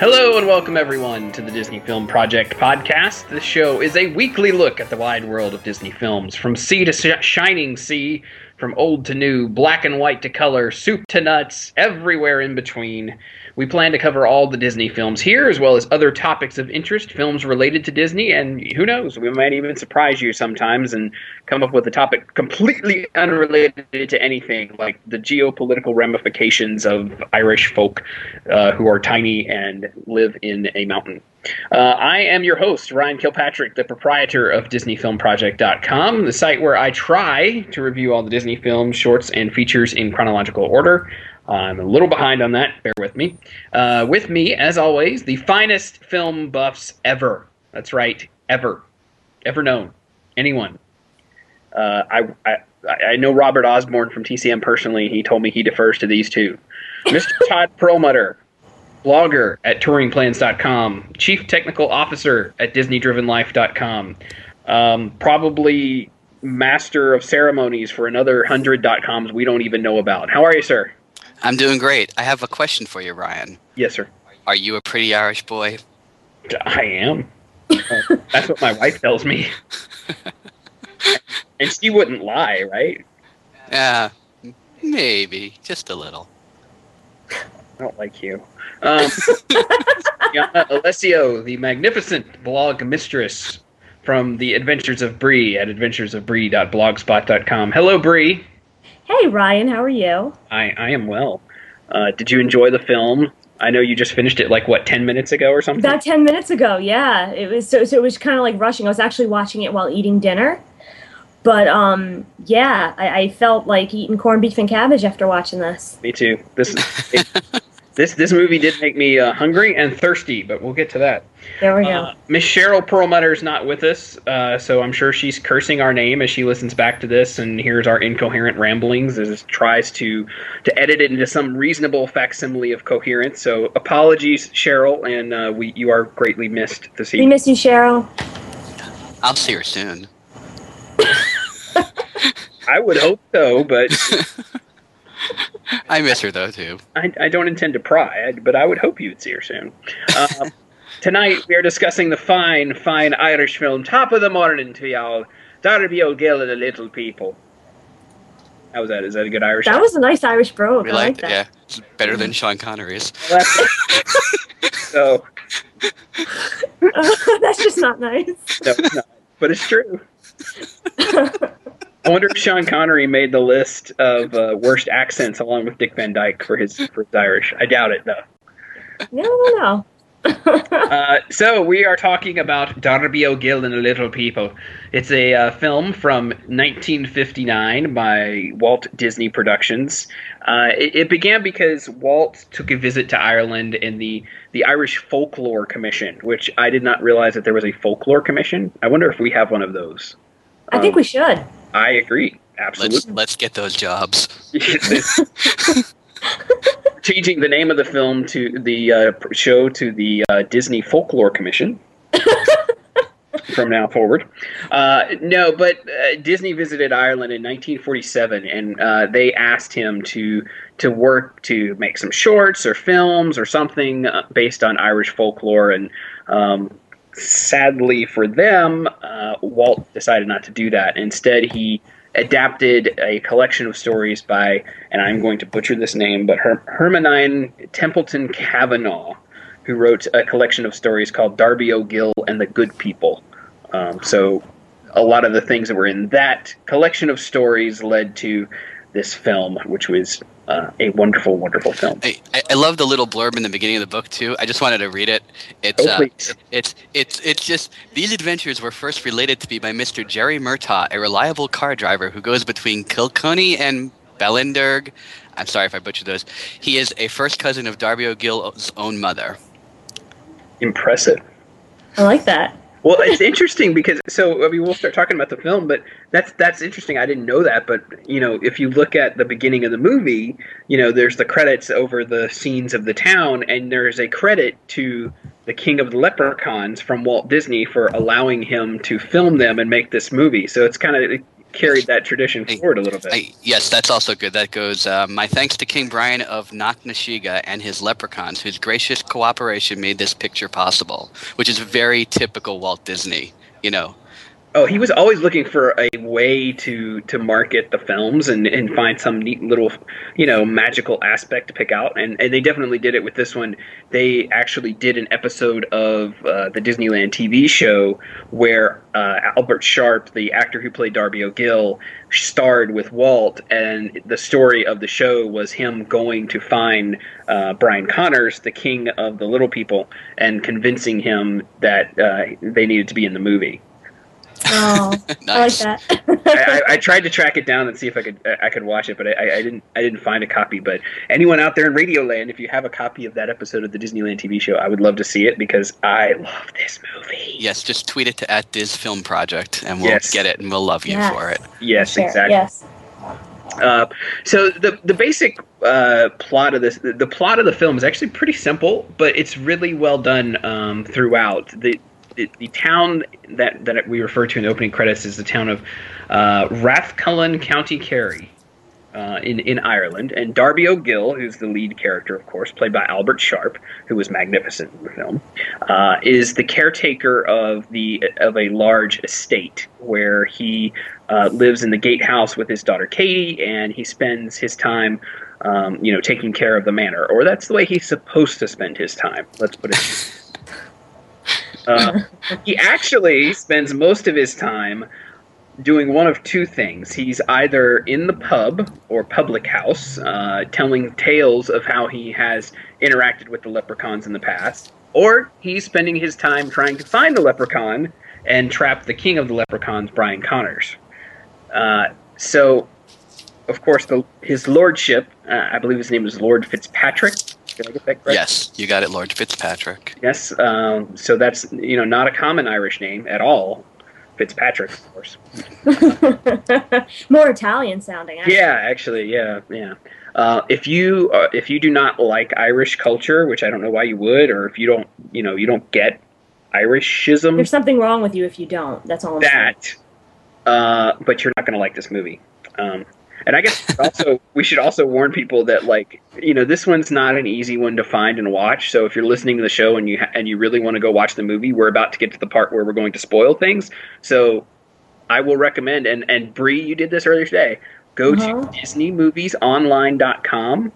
Hello and welcome everyone to the Disney Film Project podcast. This show is a weekly look at the wide world of Disney films, from sea to sh- shining sea, from old to new, black and white to color, soup to nuts, everywhere in between. We plan to cover all the Disney films here, as well as other topics of interest, films related to Disney, and who knows, we might even surprise you sometimes and come up with a topic completely unrelated to anything, like the geopolitical ramifications of Irish folk uh, who are tiny and live in a mountain. Uh, I am your host, Ryan Kilpatrick, the proprietor of DisneyFilmProject.com, the site where I try to review all the Disney films, shorts, and features in chronological order. I'm a little behind on that. Bear with me. Uh, with me, as always, the finest film buffs ever. That's right, ever, ever known. Anyone. Uh, I, I I know Robert Osborne from TCM personally. He told me he defers to these two. Mr. Todd Perlmutter, blogger at touringplans.com, chief technical officer at disneydrivenlife.com, um, probably master of ceremonies for another hundred dot coms we don't even know about. How are you, sir? I'm doing great. I have a question for you, Ryan. Yes, sir. Are you a pretty Irish boy? I am. Uh, that's what my wife tells me. and she wouldn't lie, right? Yeah, maybe. Just a little. I don't like you. Um, Yana Alessio, the magnificent blog mistress from the Adventures of Bree at adventuresofbree.blogspot.com. Hello, Bree. Hey, Ryan, how are you? I, I am well. Uh, did you enjoy the film? I know you just finished it like what ten minutes ago or something. About ten minutes ago, yeah. It was so so it was kind of like rushing. I was actually watching it while eating dinner, but um, yeah, I, I felt like eating corned beef and cabbage after watching this. Me too. This it, this this movie did make me uh, hungry and thirsty, but we'll get to that. There we go. Uh, Miss Cheryl Perlmutter is not with us, uh, so I'm sure she's cursing our name as she listens back to this and hears our incoherent ramblings as tries to to edit it into some reasonable facsimile of coherence. So apologies, Cheryl, and uh, we you are greatly missed this evening. we miss you, Cheryl. I'll see her soon. I would hope so, but I miss her though too. I, I don't intend to pry. But I would hope you'd see her soon. Um, tonight we are discussing the fine, fine Irish film "Top of the Morning" to y'all, Darby O'Gill and the Little People. How was that? Is that a good Irish? That was a nice Irish brogue. We I like liked it. that. Yeah, it's better than Sean Connery's. so That's just not nice. no, it's not, but it's true. I wonder if Sean Connery made the list of uh, worst accents along with Dick Van Dyke for his for his Irish. I doubt it though. No, no, no. Uh, so we are talking about Darby O'Gill and the Little People. It's a uh, film from 1959 by Walt Disney Productions. Uh, it, it began because Walt took a visit to Ireland in the the Irish Folklore Commission, which I did not realize that there was a folklore commission. I wonder if we have one of those. I think we should. I agree. Let's Absolutely. let's get those jobs. Changing the name of the film to the uh, show to the uh, Disney Folklore Commission from now forward. Uh, no, but uh, Disney visited Ireland in 1947, and uh, they asked him to to work to make some shorts or films or something uh, based on Irish folklore. And um, sadly for them, uh, Walt decided not to do that. Instead, he adapted a collection of stories by, and I'm going to butcher this name, but Her- Hermione Templeton Kavanagh, who wrote a collection of stories called Darby O'Gill and the Good People. Um, so a lot of the things that were in that collection of stories led to this film, which was uh, a wonderful, wonderful film. I, I- I love the little blurb in the beginning of the book too. I just wanted to read it. It's Oh, uh, it's it's it's just these adventures were first related to me by Mr. Jerry Murtaugh, a reliable car driver who goes between Kilconny and Bellenderg. I'm sorry if I butchered those. He is a first cousin of Darby O'Gill's own mother. Impressive. I like that. Well, it's interesting because so I mean we'll start talking about the film, but that's that's interesting. I didn't know that, but you know if you look at the beginning of the movie, you know there's the credits over the scenes of the town, and there's a credit to the King of the Leprechauns from Walt Disney for allowing him to film them and make this movie. So it's kind of carried that tradition Hey, forward a little bit. Yes, that's also good. That goes. Uh, my thanks to King Brian of Knocknasheega and his leprechauns, whose gracious cooperation made this picture possible, which is very typical Walt Disney. You know, Oh, he was always looking for a way to to market the films and, and find some neat little, you know, magical aspect to pick out, and, and they definitely did it with this one. They actually did an episode of uh, the Disneyland TV show where uh, Albert Sharpe, the actor who played Darby O'Gill, starred with Walt, and the story of the show was him going to find uh, Brian Connors, the king of the little people, and convincing him that uh, they needed to be in the movie. Oh, nice. I like that. I, I, I tried to track it down and see if I could I could watch it, but I, I didn't I didn't find a copy. But anyone out there in Radioland, if you have a copy of that episode of the Disneyland TV show, I would love to see it because I love this movie. Yes, just tweet it to at Diz Film Project, and we'll Yes. get it, and we'll love you Yes. for it. Yes, Sure, exactly. Yes. Uh, so the the basic uh, plot of this, the, the plot of the film is actually pretty simple, but it's really well done um, throughout. The, the town that that we refer to in the opening credits is the town of uh, Rathcullen, County Kerry. Uh, in in Ireland, and Darby O'Gill, who's the lead character, of course, played by Albert Sharpe, who was magnificent in the film, uh, is the caretaker of the of a large estate where he uh, lives in the gatehouse with his daughter Katie, and he spends his time, um, you know, taking care of the manor, or that's the way he's supposed to spend his time. Let's put it. Uh, he actually spends most of his time doing one of two things. He's either in the pub or public house, uh, telling tales of how he has interacted with the leprechauns in the past, or he's spending his time trying to find the leprechaun and trap the king of the leprechauns, Brian Connors. Uh, so, of course, the, his lordship, uh, I believe his name is Lord Fitzpatrick. Did I get that correct? Yes, you got it, Lord Fitzpatrick. Yes. Um, so that's you know not a common Irish name at all. Fitzpatrick, of course. More Italian sounding. Actually. Yeah, actually, yeah, yeah. Uh, if you uh, if you do not like Irish culture, which I don't know why you would, or if you don't, you know, you don't get Irishism, There's something wrong with you if you don't. That's all I'm saying. that, uh, but you're not going to like this movie. Um, and I guess also we should also warn people that like you know this one's not an easy one to find and watch. So if you're listening to the show and you ha- and you really want to go watch the movie, we're about to get to the part where we're going to spoil things. So I will recommend and and Bree, you did this earlier today. Go Uh-huh. to DisneyMoviesOnline.com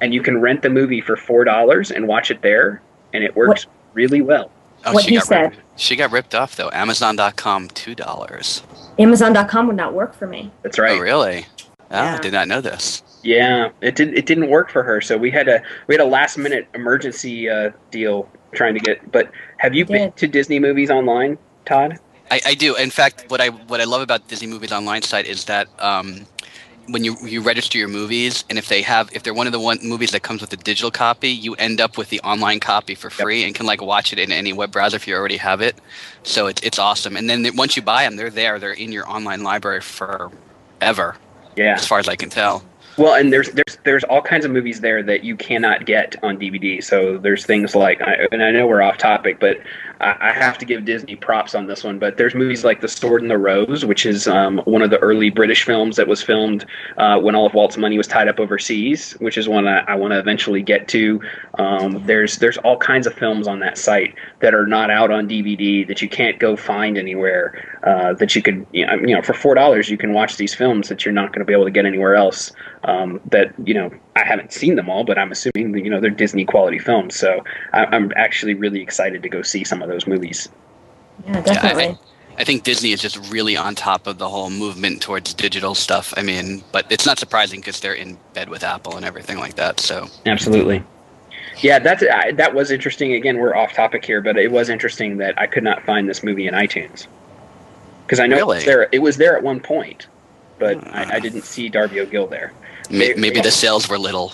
and you can rent the movie for four dollars and watch it there, and it works really well. Oh, What she he got said. ripped. She got ripped off though. Amazon.com, two dollars. Amazon.com would not work for me. That's right. Oh, really? Oh, Yeah. did not know this. Yeah, it did. It didn't work for her, so we had a we had a last minute emergency uh, deal trying to get. But have you We been to Disney movies online, Todd? I, I do. In fact, what I what I love about Disney Movies Online site is that um, when you you register your movies, and if they have if they're one of the one movies that comes with a digital copy, you end up with the online copy for free and can like watch it in any web browser if you already have it. So it's it's awesome. And then once you buy them, they're there. They're in your online library forever, Yeah. as far as I can tell. Well, and there's there's there's all kinds of movies there that you cannot get on DVD. So there's things like, and I know we're off topic, but I, have to give Disney props on this one. But there's movies like The Sword and the Rose, which is um, one of the early British films that was filmed uh, when all of Walt's money was tied up overseas, which is one I, I want to eventually get to. Um, there's there's all kinds of films on that site that are not out on DVD that you can't go find anywhere. Uh, that you could, you know, you know, for four dollars you can watch these films that you're not going to be able to get anywhere else. Um, that you know, I haven't seen them all, but I'm assuming that, you know they're Disney quality films. So I, I'm actually really excited to go see some of those movies. Yeah, definitely. I think Disney is just really on top of the whole movement towards digital stuff. I mean, but it's not surprising because they're in bed with Apple and everything like that. So Absolutely. Yeah, that's I, that was interesting. Again, we're off topic here, but it was interesting that I could not find this movie in iTunes because I know it was there. It was there at one point, but I, I ah. didn't see Darby O'Gill there. May, They- maybe the sales were little.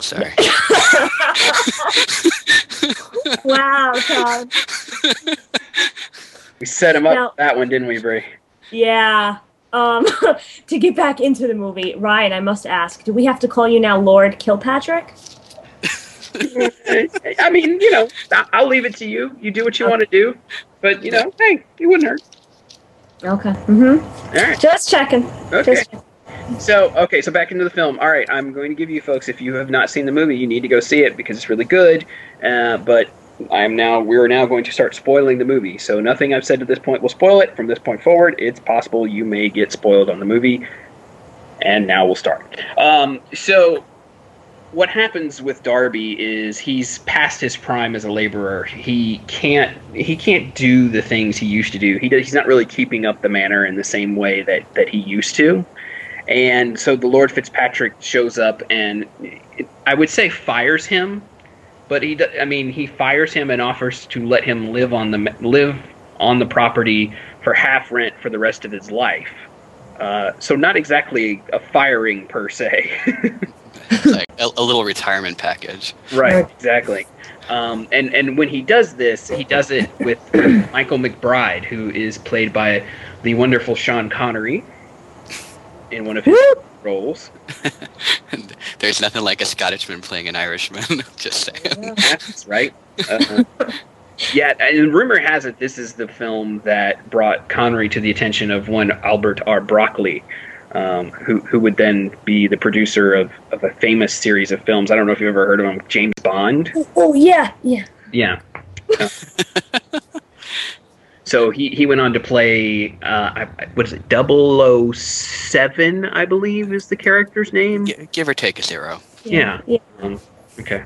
Sorry. wow, Todd. We set him up Now- that one, didn't we, Bree? Yeah. Um, to get back into the movie, Ryan, I must ask: Do we have to call you now Lord Kilpatrick? I mean, you know, I- I'll leave it to you. You do what you want to do, but you know, hey, it wouldn't hurt. Okay. Mm-hmm. All right. Just checking. Okay. Just checking. So, okay, so back into the film. All right, I'm going to give you folks, if you have not seen the movie, you need to go see it because it's really good. Uh, but I'm now, we're now going to start spoiling the movie. So nothing I've said to this point will spoil it. From this point forward, it's possible you may get spoiled on the movie. And now we'll start. Um, so, what happens with Darby is he's past his prime as a laborer. He can't he can't do the things he used to do. He does, he's not really keeping up the manor in the same way that that he used to. And so the Lord Fitzpatrick shows up and I would say fires him, but he I mean he fires him and offers to let him live on the live on the property for half rent for the rest of his life. Uh, so not exactly a firing per se. Like a, a little retirement package. Right, Right. exactly. Um, and and when he does this, he does it with Michael McBride, who is played by the wonderful Sean Connery in one of his Woo! roles. There's nothing like a Scottishman playing an Irishman. Just saying. That's right. Uh, yeah, and rumor has it this is the film that brought Connery to the attention of one Albert R. Broccoli. Um, who who would then be the producer of, of a famous series of films? I don't know if you've ever heard of him, James Bond. Oh, oh, yeah, yeah. Yeah. So he, he went on to play uh, I- I- what is it 007 I believe is the character's name. Gi- Give or take a zero. Yeah. Yeah. Um, okay.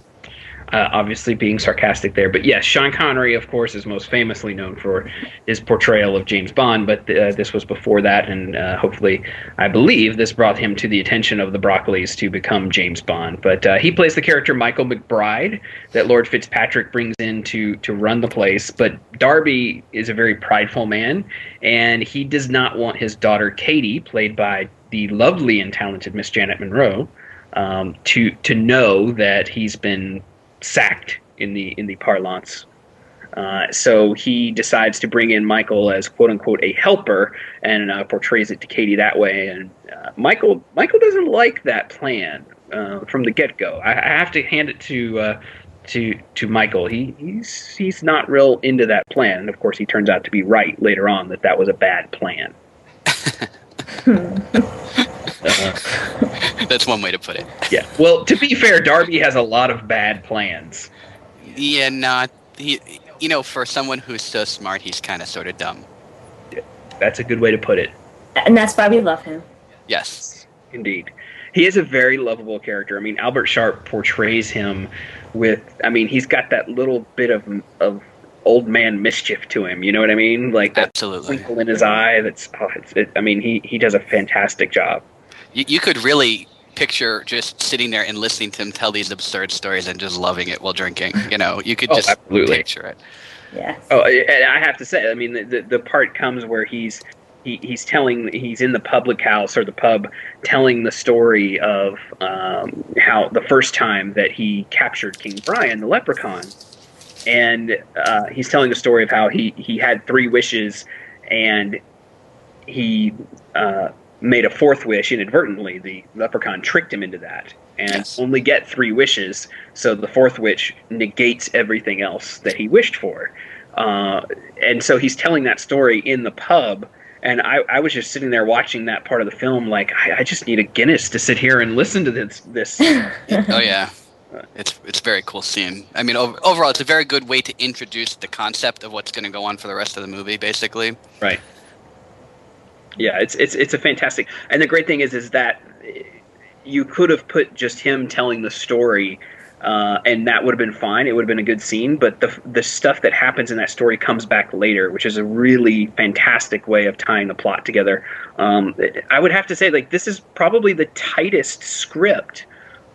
Uh, obviously being sarcastic there, but yes, Sean Connery, of course, is most famously known for his portrayal of James Bond. But uh, this was before that, and uh, hopefully, I believe this brought him to the attention of the Broccolis to become James Bond. But uh, he plays the character Michael McBride that Lord Fitzpatrick brings in to to run the place. But Darby is a very prideful man, and he does not want his daughter Katie, played by the lovely and talented Miss Janet Munro, um, to to know that he's been sacked in the in the parlance. Uh, so he decides to bring in Michael as quote unquote a helper and uh, portrays it to Katie that way. And uh, Michael Michael doesn't like that plan uh, from the get go. I, I have to hand it to uh, to to Michael. He he's he's not real into that plan. And of course, he turns out to be right later on that that was a bad plan. Uh, That's one way to put it. yeah. Well, to be fair, Darby has a lot of bad plans. Yeah, not he. You know, for someone who's so smart, he's kind of sort of dumb. Yeah, That's a good way to put it. And that's why we love him. Yes. Indeed. He is a very lovable character. I mean, Albert Sharpe portrays him with I mean, he's got that little bit of of old man mischief to him, you know what I mean? Like that Absolutely. twinkle in his eye that's oh, it's, it, I mean, he he does a fantastic job. You, you could really picture just sitting there and listening to him tell these absurd stories and just loving it while drinking. You know, you could Oh, just absolutely. picture it. Yes. Oh, and I have to say, I mean, the, the, the part comes where he's he, he's telling he's in the public house or the pub telling the story of um, how the first time that he captured King Brian, the leprechaun, and uh, he's telling the story of how he he had three wishes and he uh, made a fourth wish inadvertently. The leprechaun tricked him into that. And Yes. only get three wishes, so the fourth wish negates everything else that he wished for. Uh, and so he's telling that story in the pub, and I, I was just sitting there watching that part of the film, like I, I just need a Guinness to sit here and listen to this. This Oh yeah, it's it's a very cool scene. I mean, ov- overall, it's a very good way to introduce the concept of what's going to go on for the rest of the movie. Basically, Right. Yeah, it's it's it's a fantastic. And the great thing is is that you could have put just him telling the story uh, and that would have been fine. It would have been a good scene, but the the stuff that happens in that story comes back later, which is a really fantastic way of tying the plot together. Um, I would have to say, like, this is probably the tightest script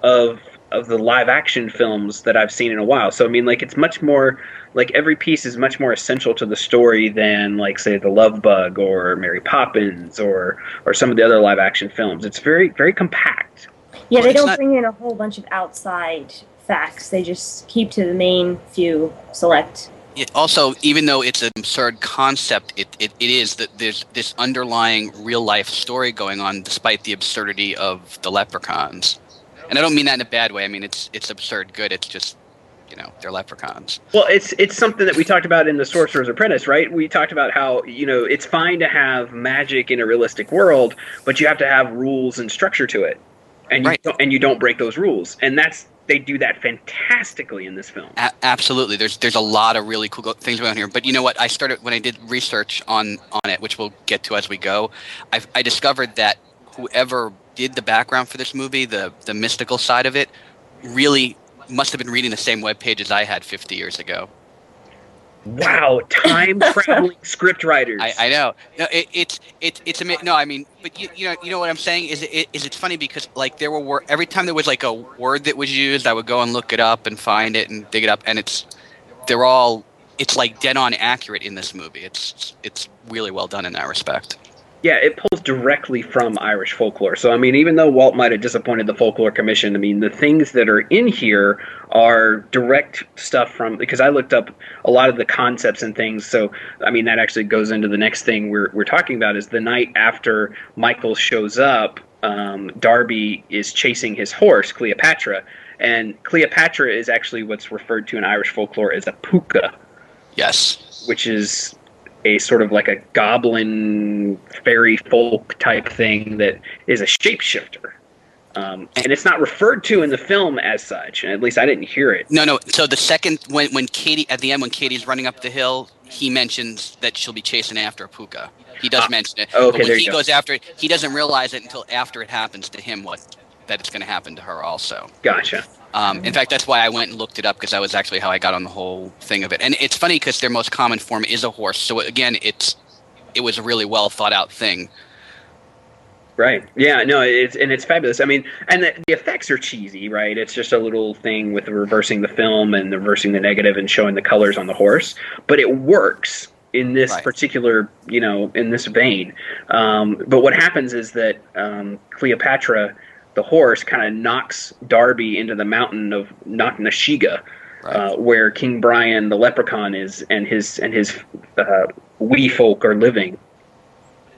of of the live action films that I've seen in a while. So I mean, like, it's much more like every piece is much more essential to the story than like say the Love Bug or Mary Poppins or or some of the other live action films. It's very very compact. Yeah, they don't not- bring in a whole bunch of outside facts. They just keep to the main few select. it also, even though it's an absurd concept, it, it, it is that there's this underlying real life story going on, despite the absurdity of the leprechauns. And I don't mean that in a bad way. I mean it's it's absurd good. It's just you know they're leprechauns. Well, it's it's something that we talked about in the Sorcerer's Apprentice, right? We talked about how you know it's fine to have magic in a realistic world, but you have to have rules and structure to it, and you Right. don't, and you don't break those rules, and that's they do that fantastically in this film. A- absolutely, there's there's a lot of really cool things going on here. But you know what? I started when I did research on on it, which we'll get to as we go. I I discovered that whoever did the background for this movie, the the mystical side of it, really must have been reading the same web page as I had 50 years ago. Wow, time traveling script writers. I, I know. No, it, it's it's it's ama- no. I mean, but you, you know you know what I'm saying is it, is it's funny because like there were wor- every time there was like a word that was used, I would go and look it up and find it and dig it up, and it's they're all it's like dead on accurate in this movie. It's it's really well done in that respect. Yeah, it pulls directly from Irish folklore. So, I mean, even though Walt might have disappointed the Folklore Commission, I mean, the things that are in here are direct stuff from because I looked up a lot of the concepts and things. So, I mean, that actually goes into the next thing we're we're talking about is the night after Michael shows up, um, Darby is chasing his horse, Cleopatra, and Cleopatra is actually what's referred to in Irish folklore as a puka Yes. which is a sort of like a goblin fairy folk type thing that is a shapeshifter. Um, and it's not referred to in the film as such. At least I didn't hear it. No, no. So the second when when Katie at the end when Katie's running up the hill, he mentions that she'll be chasing after a puka. He does Ah, mention it. okay, but when there he go. goes after it, he doesn't realize it until after it happens to him what that it's going to happen to her also. Gotcha. Um, in fact, that's why I went and looked it up because that was actually how I got on the whole thing of it. And it's funny because their most common form is a horse. So again, it's it was a really well thought out thing. Right. Yeah. No. It's and it's fabulous. I mean, and the, the effects are cheesy, right? It's just a little thing with reversing the film and reversing the negative and showing the colors on the horse, but it works in this Right. particular, you know, in this vein. Um, but what happens is that um, Cleopatra, the horse, kind of knocks Darby into the mountain of Knocknasheega, Right. uh, where King Brian, the leprechaun, is and his and his uh, wee folk are living.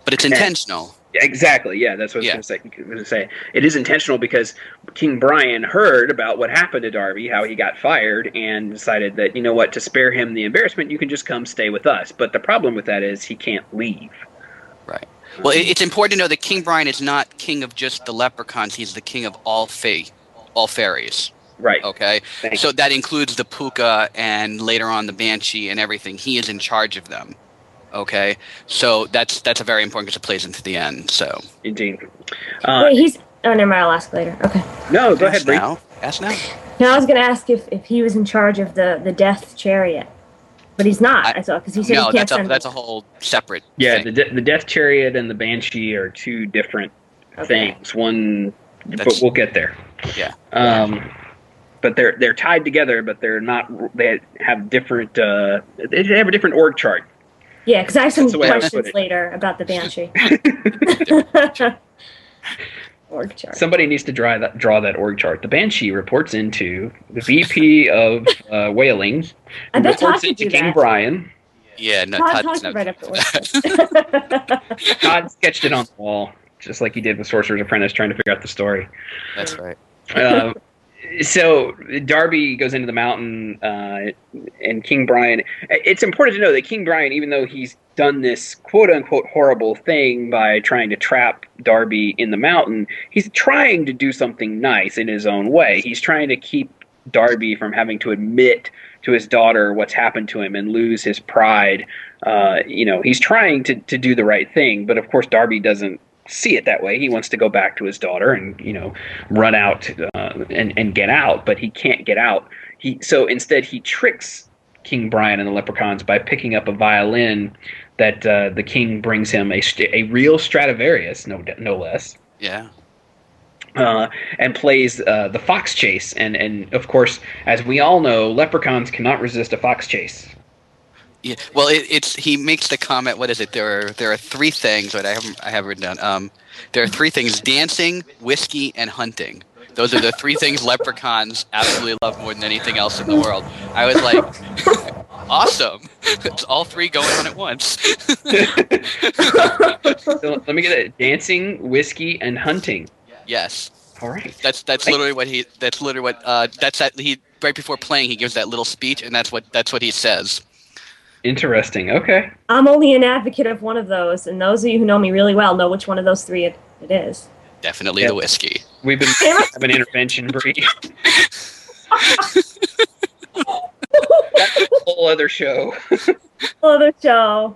but it's intentional. Exactly. Yeah, that's what I was going to say. It is intentional because King Brian heard about what happened to Darby, how he got fired, and decided that you know what, to spare him the embarrassment, you can just come stay with us. But the problem with that is he can't leave. Right. Well, it's important to know that King Brian is not king of just the leprechauns. He's the king of all fae, all fairies. Right. Okay. Thank So that includes the puka and later on the banshee and everything. He is in charge of them. Okay. So that's that's a very important because it plays into the end. So Indeed. Uh, Wait, he's. Oh, never mind. I'll ask later. Okay. no, go ahead, ask Bree. now. Ask now. Now I was gonna ask if, if he was in charge of the, the death chariot, but he's not. I- I thought because he said No, he can't that's a that's a whole separate. Yeah, thing. the, de- the Death Chariot and the Banshee are two different Okay. things. One, but we'll get there. Yeah. Um, but they're they're tied together, but they're not. They have different. Uh, they have a different org chart. Yeah, because I have some That's the way I would questions later about the banshee. Org chart. Somebody needs to draw that draw that org chart. The Banshee reports into the VP of uh, wailing. I who bet Todd reports could into King that. Brian. Yeah. No. Todd, Todd's Todd not- could up the org chart. Todd sketched it on the wall, just like he did with Sorcerer's Apprentice, trying to figure out the story. That's right. uh, so Darby goes into the mountain, uh, and King Brian. It's important to know that King Brian, even though he's done this quote unquote horrible thing by trying to trap Darby in the mountain, he's trying to do something nice in his own way. He's trying to keep Darby from having to admit to his daughter what's happened to him and lose his pride. Uh, you know, he's trying to, to do the right thing, but of course, Darby doesn't see it that way. He wants to go back to his daughter and you know run out uh, and and get out, but he can't get out. He so instead he tricks King Brian and the Leprechauns by picking up a violin that uh, the king brings him a a real Stradivarius, no no less. Yeah. Uh, and plays uh, the fox chase, and and of course, as we all know, leprechauns cannot resist a fox chase. Yeah. Well, it, it's he makes the comment. What is it? There are there are three things that I have I have written down. Um, there are three things: dancing, whiskey, and hunting. Those are the three things leprechauns absolutely love more than anything else in the world. I was like, awesome! It's all three going on at once. So let me get it: dancing, whiskey, and hunting. yes, All right. that's that's literally what he. That's literally what. Uh, that's that he. right before playing, he gives that little speech, and that's what that's what he says. Interesting. Okay. I'm only an advocate of one of those, and those of you who know me really well know which one of those three it, it is. Definitely Yeah. the whiskey. We've been have an intervention, Bree. That's a whole other show. whole Other show.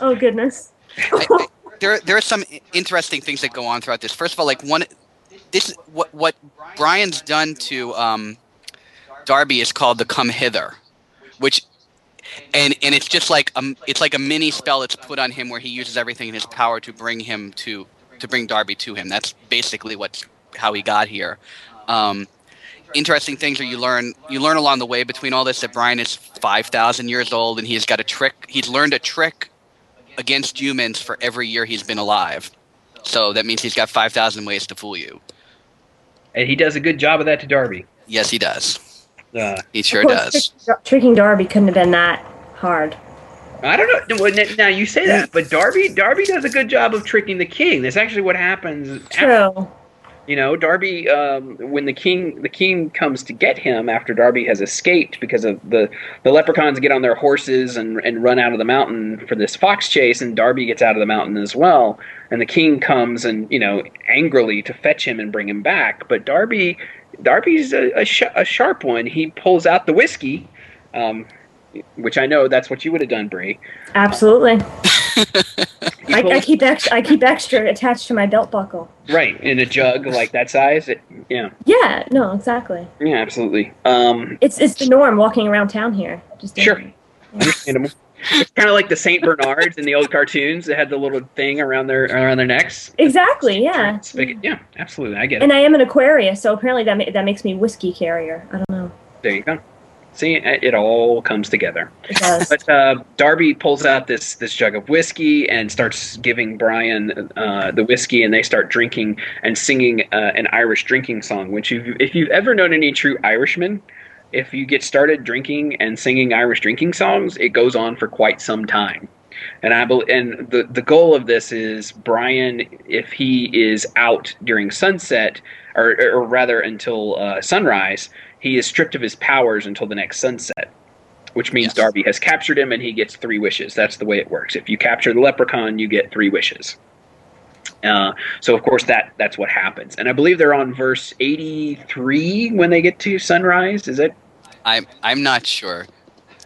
Oh goodness. I, I, there, there are some interesting things that go on throughout this. First of all, like one, this what what Brian's done to um, Darby is called the "Come Hither," which, and and it's just like um, it's like a mini spell that's put on him where he uses everything in his power to bring him to to bring Darby to him. That's basically what's how he got here. Um, interesting things are you learn you learn along the way between all this that Brian is five thousand years old and he's got a trick. He's learned a trick against humans for every year he's been alive. So that means he's got 5,000 ways to fool you. And he does a good job of that to Darby. Yes, he does. Uh, He sure course, does. tricking Darby couldn't have been that hard. I don't know. Now you say that, but Darby Darby does a good job of tricking the king. That's actually what happens. after- True. You know, Darby, um, when the king the king comes to get him after Darby has escaped because of the the leprechauns get on their horses and and run out of the mountain for this fox chase, and Darby gets out of the mountain as well. And the king comes and you know angrily to fetch him and bring him back. But Darby, Darby's a, a, sh- a sharp one. He pulls out the whiskey. Um, which I know that's what you would have done, Bree. Absolutely. He I, I keep extra. I keep extra attached to my belt buckle. right in a jug like that size. It, yeah, Yeah. No. Exactly. yeah, absolutely. Um, It's it's the norm walking around town here. Just Sure. Understandable. It's kind of like the Saint Bernards in the old cartoons that had the little thing around their around their necks. Exactly. Yeah. Yeah, absolutely. I get it. And I am an Aquarius, so apparently that ma- that makes me whiskey carrier. I don't know. There you go. See, it it all comes together. It does. But uh, Darby pulls out this this jug of whiskey and starts giving Brian uh, the whiskey, and they start drinking and singing uh, an Irish drinking song. Which, if, you, if you've ever known any true Irishmen, if you get started drinking and singing Irish drinking songs, it goes on for quite some time. And I bel and the the goal of this is Brian, if he is out during sunset, or, or rather until uh, sunrise, he is stripped of his powers until the next sunset which means Yes. Darby has captured him and he gets three wishes. That's the way it works. If you capture the leprechaun, you get three wishes. Uh, so of course that that's what happens, and I believe they're on verse eighty three when they get to sunrise. Is it? I'm I'm not sure.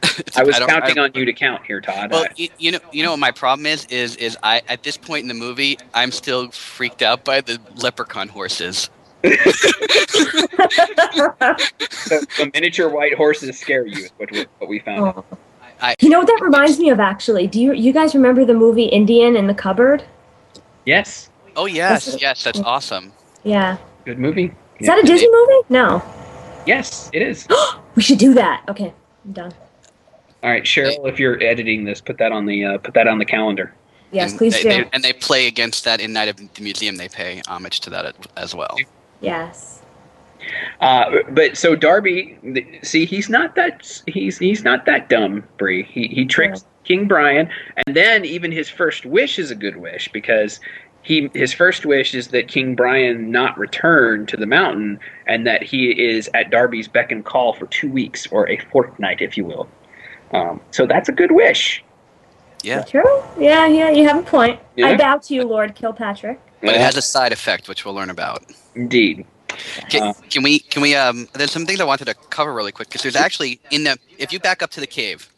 I was don't- counting I- on you to count here, Todd. Well, I- you, you know, you know what my problem is is is I at this point in the movie I'm still freaked out by the leprechaun horses. the, the miniature white horses scare you. Is what we, what we found. Oh. I- you know what that reminds me of? Actually, do you you guys remember the movie Indian in the Cupboard? Yes, Oh yes, That's- yes, that's awesome. Yeah. good movie. Is that a Disney movie? No. Yes, it is. We should do that. Okay, I'm done. All right, Cheryl, if you're editing this, put that on the uh, put that on the calendar. Yes, and please they, do. they- and they play against that in Night of the Museum. They pay homage to that as- as well. Yes. Uh, but so Darby, see, he's not that he's he's not that dumb, Bree. He he tricks King Brian, and then even his first wish is a good wish because he his first wish is that King Brian not return to the mountain, and that he is at Darby's beck and call for two weeks or a fortnight, if you will. Um, so that's a good wish. Yeah, True. Yeah, yeah. You have a point. Yeah. I bow to you, Lord Kilpatrick. but it has a side effect which we'll learn about. indeed. Can, Uh, can we? Can we? Um, there's some things I wanted to cover really quick because there's actually in the if you back up to the cave,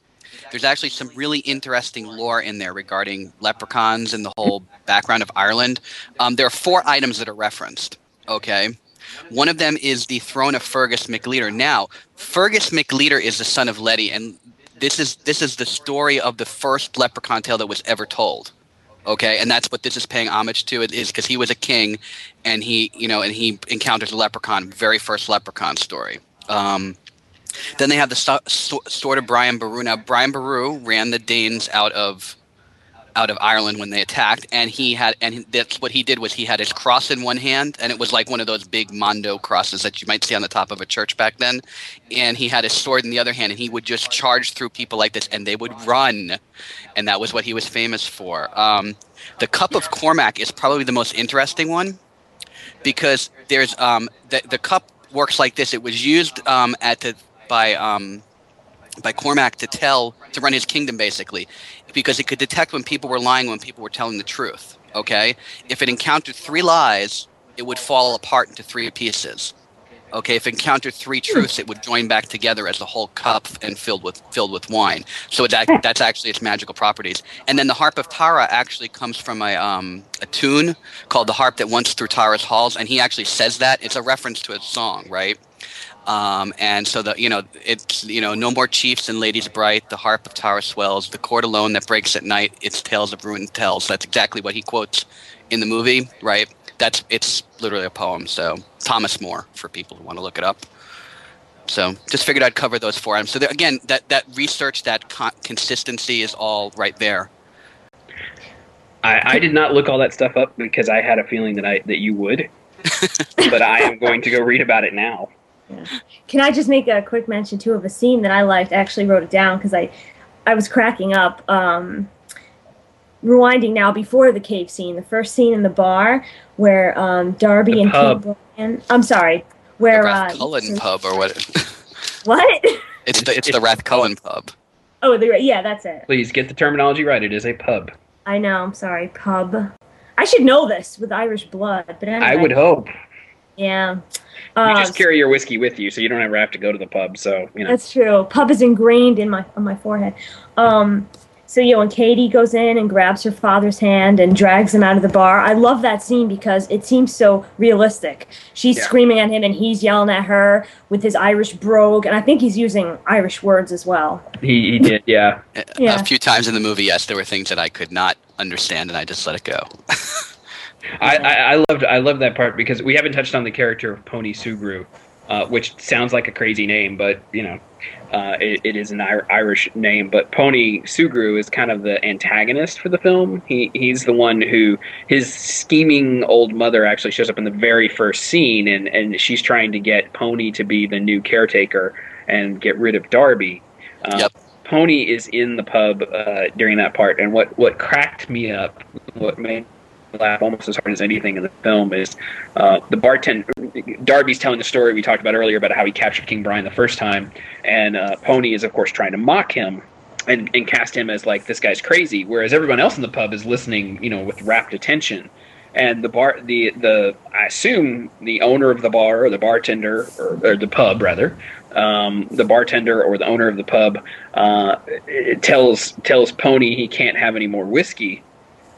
there's actually some really interesting lore in there regarding leprechauns and the whole background of Ireland. Um, there are four items that are referenced. Okay, one of them is the throne of Fergus MacLeader. Now, Fergus MacLeader is the son of Letty, and this is this is the story of the first leprechaun tale that was ever told. Okay, and that's what this is paying homage to. It is because he was a king, and he, you know, and he encounters a leprechaun, very first leprechaun story. Um, then they have the sto- sword of Brian Boru. Now, Brian Boru ran the Danes out of out of Ireland when they attacked, and he had, and that's what he did was he had his cross in one hand, and it was like one of those big mondo crosses that you might see on the top of a church back then, and he had his sword in the other hand, and he would just charge through people like this, and they would run, and that was what he was famous for. Um, the Cup of Cormac is probably the most interesting one because there's um, the, the cup works like this. It was used um, at the by um, by Cormac to tell to run his kingdom basically, because it could detect when people were lying when people were telling the truth. Okay, if it encountered three lies, it would fall apart into three pieces. Okay, if it encountered three truths, it would join back together as a whole cup and filled with filled with wine. So that that's actually its magical properties. And then the harp of Tara actually comes from a um, a tune called "The Harp That Once Through Tara's Halls," and he actually says that it's a reference to a song, right? Um, and so the you know it's you know no more chiefs and ladies bright. The harp of Tara swells. The chord alone that breaks at night. Its tales of ruin tells. That's exactly what he quotes in the movie, right? That's it's literally a poem. So Thomas Moore for people who want to look it up. So just figured I'd cover those for him. So there, again, that that research, that con- consistency is all right there. I, I did not look all that stuff up because I had a feeling that I that you would, but I am going to go read about it now. Can I just make a quick mention too of a scene that I liked? I actually wrote it down because I, I was cracking up. Um, rewinding now before the cave scene, the first scene in the bar where um, Darby The and pub. King Brian. I'm sorry, where the uh, Rathcullen pub or what? what? It's the it's the Rathcullen pub. oh, the, yeah, that's it. Please get the terminology right. It is a pub. I know. I'm sorry, pub. I should know this with Irish blood, but anyway. I would hope. Yeah. You just carry your whiskey with you, so you don't ever have to go to the pub. So you know. That's true. Pub is ingrained in my on my forehead. Um, so you know, when Katie goes in and grabs her father's hand and drags him out of the bar, I love that scene because it seems so realistic. She's Yeah. screaming at him and he's yelling at her with his Irish brogue, and I think he's using Irish words as well. He, he did, yeah. Yeah. A few times in the movie, yes, there were things that I could not understand, and I just let it go. I, I, I loved I loved that part because we haven't touched on the character of Pony Sugrue, uh, which sounds like a crazy name, but you know, uh, it, it is an Ir- Irish name. But Pony Sugrue is kind of the antagonist for the film. He he's the one who his scheming old mother actually shows up in the very first scene, and and she's trying to get Pony to be the new caretaker and get rid of Darby. Uh, Yep. Pony is in the pub uh, during that part, and what what cracked me up, what made laugh almost as hard as anything in the film is uh, the bartender. Darby's telling the story we talked about earlier about how he captured King Brian the first time, and uh, Pony is of course trying to mock him and, and cast him as like this guy's crazy, whereas everyone else in the pub is listening, you know, with rapt attention. And the bar, the the I assume the owner of the bar or the bartender or, or the pub rather, um, the bartender or the owner of the pub uh, tells tells Pony he can't have any more whiskey,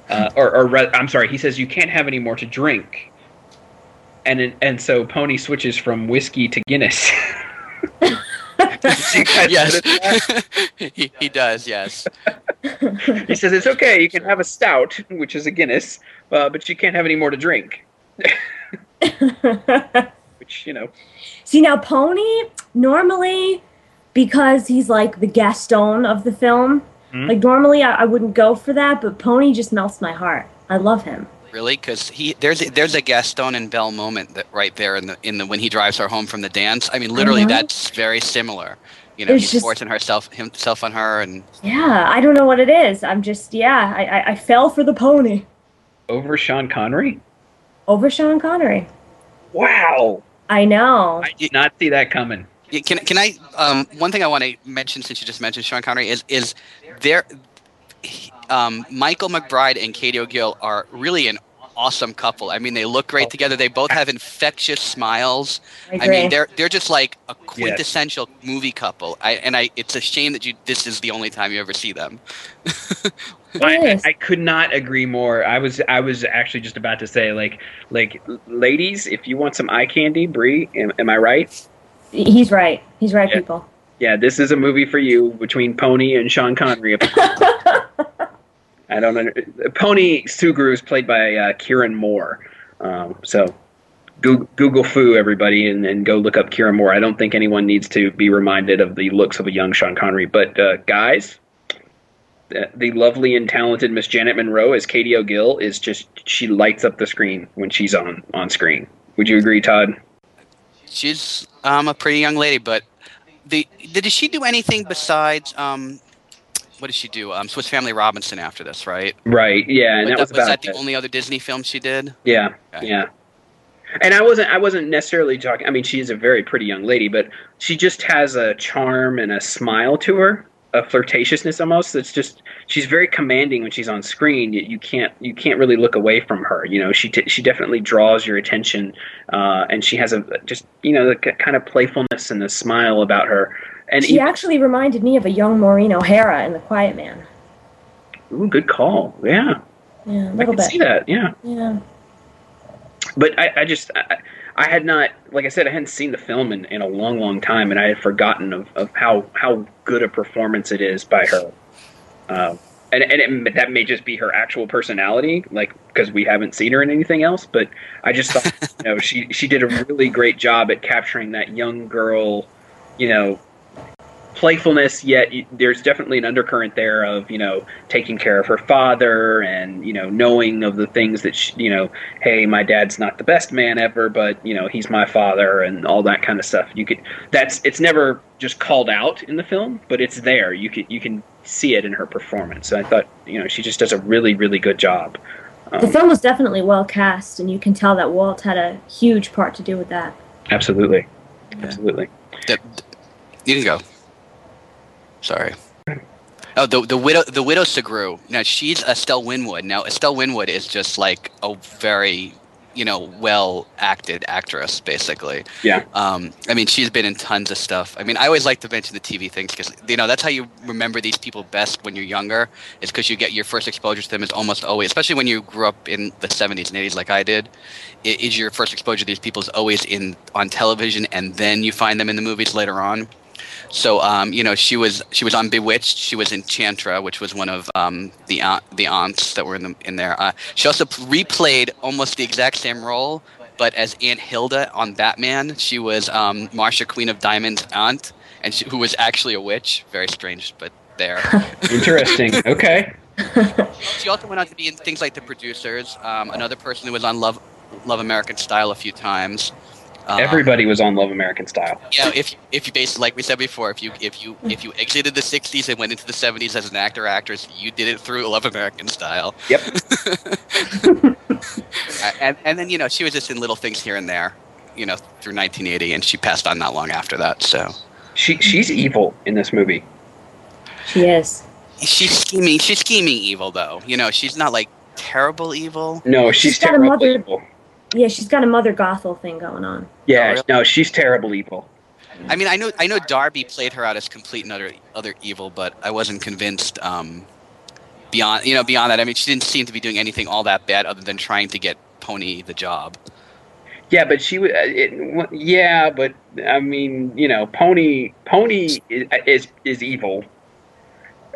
uh, or, or re- I'm sorry, he says you can't have any more to drink, and and so Pony switches from whiskey to Guinness. Yes, he, he does. Yes, he says it's okay, you can have a stout, which is a Guinness, uh, but you can't have any more to drink. Which you know, See now, Pony normally because he's like the Gaston of the film. Mhm. Like normally I, I wouldn't go for that, but Pony just melts my heart. I love him. really, because he there's a, there's a Gaston and Belle moment that right there in the in the when he drives her home from the dance. I mean, literally, know. that's very similar. You know, It's he's just- forcing herself himself on her, and Yeah, I don't know what it is. I'm just yeah, I I, I fell for the Pony over Sean Connery. over Sean Connery. Wow, I know. I did not see that coming. Yeah, Can can I? Um, one thing I want to mention since you just mentioned Sean Connery is is there. Um, Michael McBride and Katie O'Gill are really an awesome couple. I mean, they look great together. They both have infectious smiles. I I mean, they're they're just like a quintessential movie couple. I and I. It's a shame that you. This is the only time you ever see them. It I. I could not agree more. I was I was actually just about to say like like ladies, if you want some eye candy, Bree, am, am I right? He's right. He's right, Yeah. people. Yeah, this is a movie for you between Pony and Sean Connery. I don't know. Pony Sugrue is played by uh, Kieron Moore. Um, so Google, Google foo everybody and, and go look up Kieron Moore. I don't think anyone needs to be reminded of the looks of a young Sean Connery. But uh, guys, the, the lovely and talented Miss Janet Munro as Katie O'Gill is just she lights up the screen when she's on on screen. Would you agree, Todd? She's um, a pretty young lady, but the did she do anything besides um, what did she do? Um, Swiss Family Robinson after this, right? Right. Yeah, and But that was was about that the it. only other Disney film she did? Yeah, Okay. yeah. and I wasn't I wasn't necessarily talking. I mean, she is a very pretty young lady, but she just has a charm and a smile to her, a flirtatiousness almost. That's just she's very commanding when she's on screen. You, you can't you can't really look away from her. You know, she t- she definitely draws your attention, uh, and she has a just you know the kind of playfulness and the smile about her. And she actually reminded me of a young Maureen O'Hara in The Quiet Man. Ooh, good call. Yeah. Yeah, a little I can bit. see that. Yeah. Yeah. but I, I just I, I had not like I said I hadn't seen the film in, in a long long time and I had forgotten of, of how how good a performance it is by her. Uh, and and it, that may just be her actual personality like because we haven't seen her in anything else but I just thought you know she she did a really great job at capturing that young girl you know playfulness yet there's definitely an undercurrent there of you know taking care of her father and you know knowing of the things that she, you know hey my dad's not the best man ever but you know he's my father and all that kind of stuff. You could that's it's never just called out in the film but it's there. You can you can see it in her performance. So i thought you know she just does a really really good job. The um, film was definitely well cast and you can tell that walt had a huge part to do with that. Absolutely. Absolutely. The- you can go. Sorry. Oh, the the widow the widow Sugrue. Now she's Estelle Winwood. Now Estelle Winwood is just like a very, you know, well acted actress, basically. Yeah. Um, I mean, she's been in tons of stuff. I mean, I always like to mention the TV things because you know that's how you remember these people best when you're younger. Is because you get your first exposure to them is almost always, especially when you grew up in the 70s and 80s like I did. i- Is your first exposure to these people is always in on television, and then you find them in the movies later on. So um, you know, she was she was on Bewitched. She was Enchantra, which was one of um, the aunt, the aunts that were in the, in there. Uh, she also replayed almost the exact same role, but as Aunt Hilda on Batman. She was um, Marsha, Queen of Diamonds' aunt, and she, who was actually a witch. Very strange, but there. interesting okay she also went on to be in things like The Producers. Um, another person who was on Love Love American Style a few times. Uh, everybody was on love american style yeah, if if you basically like we said before, if you if you if you exited the '60s and went into the '70s as an actor actress, you did it through Love American Style. yep and and then you know she was just in little things here and there, you know, through 1980, and she passed on not long after that. So she she's evil in this movie she is she's scheming. She's scheming evil though. You know, she's not like terrible evil. no she's She's got a terrible mother- evil yeah she's got a mother gothel thing going on yeah Oh, really? no she's terrible evil I mean, I know I know Darby played her out as complete and utter other evil, but I wasn't convinced. Um, beyond you know beyond that, I mean, she didn't seem to be doing anything all that bad other than trying to get Pony the job. Yeah, but she would. It, yeah, but I mean, you know, Pony Pony is is, is evil,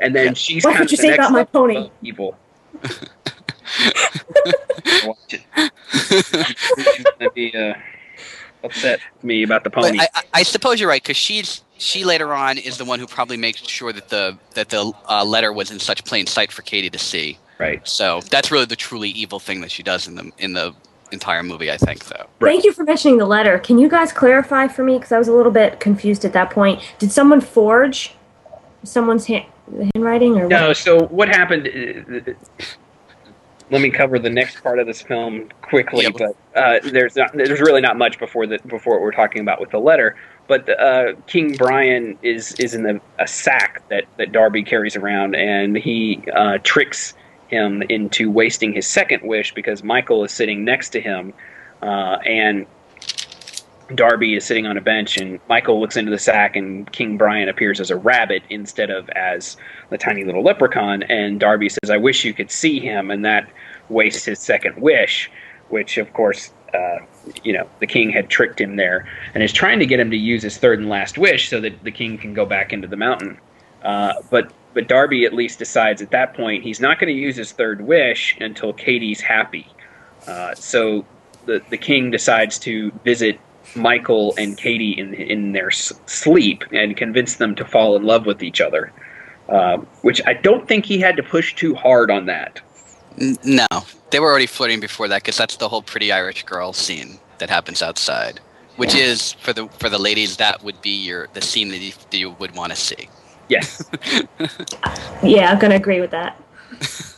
and then Yeah. she's What kind would you say about my pony? Evil. Watch it. She's gonna be uh, upset with me about the pony. I, I, I suppose you're right because she's she later on is the one who probably makes sure that the that the uh, letter was in such plain sight for Katie to see. right. So that's really the truly evil thing that she does in the in the entire movie. I think though. Right. thank you for mentioning the letter can you guys clarify for me because i was a little bit confused at that point did someone forge someone's hand, handwriting or what? No. So what happened? Let me cover the next part of this film quickly, Yeah, but uh, there's not, there's really not much before the before what we're talking about with the letter. But uh, King Brian is is in the, a sack that that Darby carries around, and he uh, tricks him into wasting his second wish because Michael is sitting next to him, uh, and Darby is sitting on a bench, and Michael looks into the sack, and King Brian appears as a rabbit instead of as the tiny little leprechaun. And Darby says, "I wish you could see him," and that wastes his second wish, which, of course, uh, you know, the king had tricked him there, and is trying to get him to use his third and last wish so that the king can go back into the mountain. Uh, but but Darby at least decides at that point he's not going to use his third wish until Katie's happy. Uh, so the the king decides to visit Michael and Katie in in their sleep and convince them to fall in love with each other. Um, which I don't think he had to push too hard on that. No, they were already flirting before that because that's the whole pretty Irish girl scene that happens outside, which is for the for the ladies that would be your the scene that you, that you would want to see. Yes, yeah i'm gonna agree with that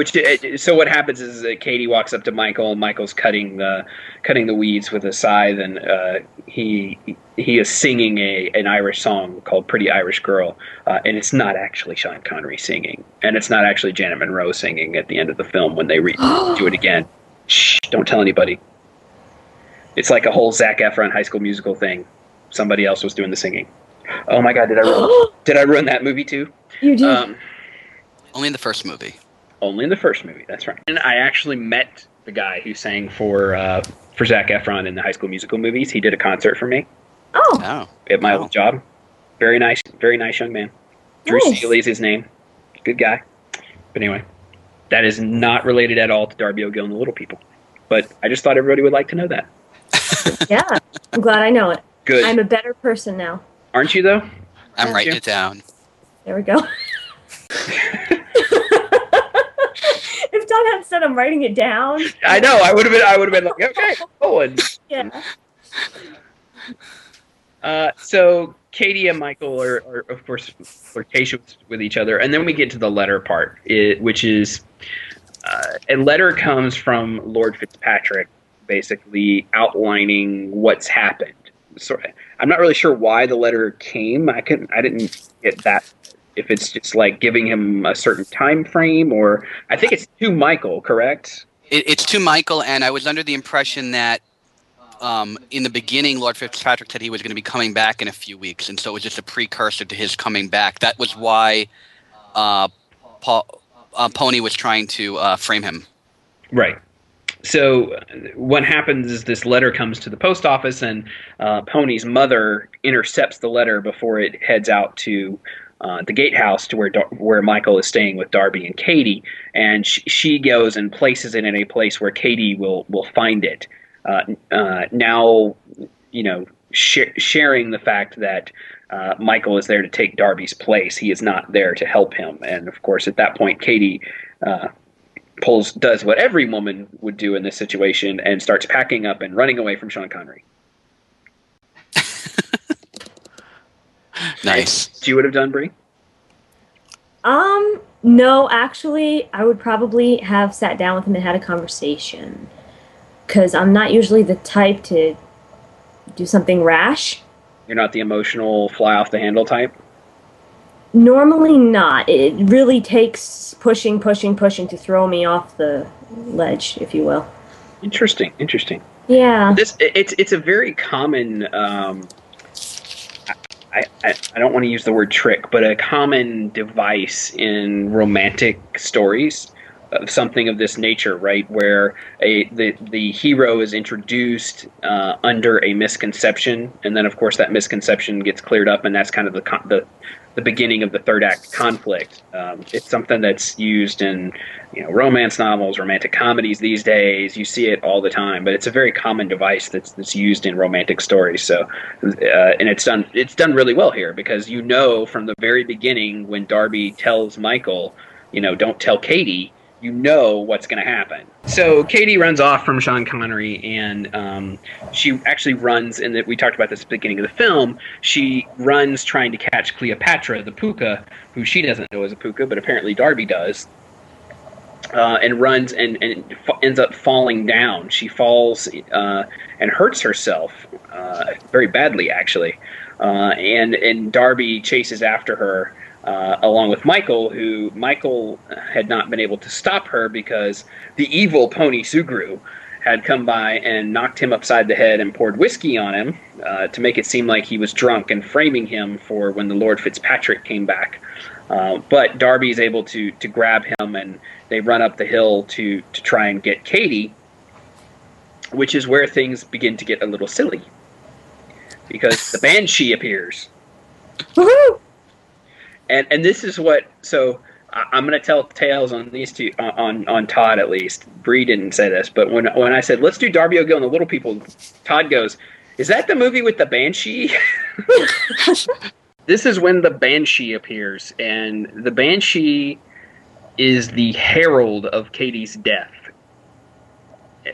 which Which so what happens is that Katie walks up to Michael, and Michael's cutting the cutting the weeds with a scythe, and uh, he he is singing a an Irish song called "Pretty Irish Girl," uh, and it's not actually Sean Connery singing, and it's not actually Janet Munro singing at the end of the film when they re- do it again. Shh! Don't tell anybody. It's like a whole Zac Efron High School Musical thing. Somebody else was doing the singing. Oh my God! Did I ruin, did I ruin that movie too? You did. Um, Only in the first movie. Only in the first movie. That's right. And I actually met the guy who sang for uh, for Zac Efron in the High School Musical movies. He did a concert for me oh, Oh. at my Oh. old job. Very nice, very nice young man. Drew Nice. Seeley's his name. Good guy. But anyway, that is not related at all to Darby O'Gill and the Little People. But I just thought everybody would like to know that. yeah. I'm glad I know it. Good, I'm a better person now. aren't you though? I'm Thank writing you. it down. There we go. if Don had said I'm writing it down, I know. I would have been. I would have been like, okay, Owen. yeah. Uh, so Katie and Michael are, are of course flirtatious with each other, and then we get to the letter part, it, which is uh, a letter comes from Lord Fitzpatrick, basically outlining what's happened. So I'm not really sure why the letter came. I couldn't. I didn't get that. If it's just like giving him a certain time frame, or I think it's to Michael, correct? It, it's to Michael, and I was under the impression that um, in the beginning, Lord Fitzpatrick said he was going to be coming back in a few weeks, and so it was just a precursor to his coming back. That was why uh, Paul, uh, Pony was trying to uh, frame him. Right. So what happens is this letter comes to the post office, and uh, Pony's mother intercepts the letter before it heads out to uh, the gatehouse to where Dar- where Michael is staying with Darby and Katie, and sh- she goes and places it in a place where Katie will will find it. Uh, uh, now, you know, sh- sharing the fact that. Uh, Michael is there to take Darby's place. He is not there to help him. And of course, at that point, Katie uh, pulls does what every woman would do in this situation and starts packing up and running away from Sean Connery. Nice. Do you would have done Bree? Um, no, actually, I would probably have sat down with him and had a conversation. Because I'm not usually the type to do something rash. You're not the emotional fly off the handle type. Normally not. It really takes pushing, pushing, pushing to throw me off the ledge, if you will. Interesting, interesting. Yeah. This it's it's a very common. Um, I, I I don't want to use the word trick, but a common device in romantic stories something of this nature, right? Where a the the hero is introduced uh, under a misconception, and then of course that misconception gets cleared up, and that's kind of the con- the the beginning of the third act conflict. Um, it's something that's used in you know romance novels, romantic comedies these days. You see it all the time, but it's a very common device that's that's used in romantic stories. So, uh, and it's done it's done really well here because you know from the very beginning when Darby tells Michael, you know, don't tell Katie. You know what's going to happen. So Katie runs off from Sean Connery, and um, she actually runs. And we talked about this at the beginning of the film. She runs trying to catch Cleopatra, the puka, who she doesn't know is a puka, but apparently Darby does uh, and runs and, and f- ends up falling down. She falls uh, and hurts herself uh, very badly, actually. Uh, and and Darby chases after her uh, along with Michael, who Michael had not been able to stop her because the evil Pony Sugrue had come by and knocked him upside the head and poured whiskey on him uh, to make it seem like he was drunk and framing him for when the Lord Fitzpatrick came back. Uh, but Darby is able to to grab him and they run up the hill to to try and get Katie, which is where things begin to get a little silly because the banshee appears, Woohoo! And and this is what so. I'm going to tell tales on these two on on Todd at least. Bree didn't say this, but when when I said let's do Darby O'Gill and the Little People, Todd goes, "Is that the movie with the banshee?" this is when the banshee appears, and the banshee is the herald of Katie's death.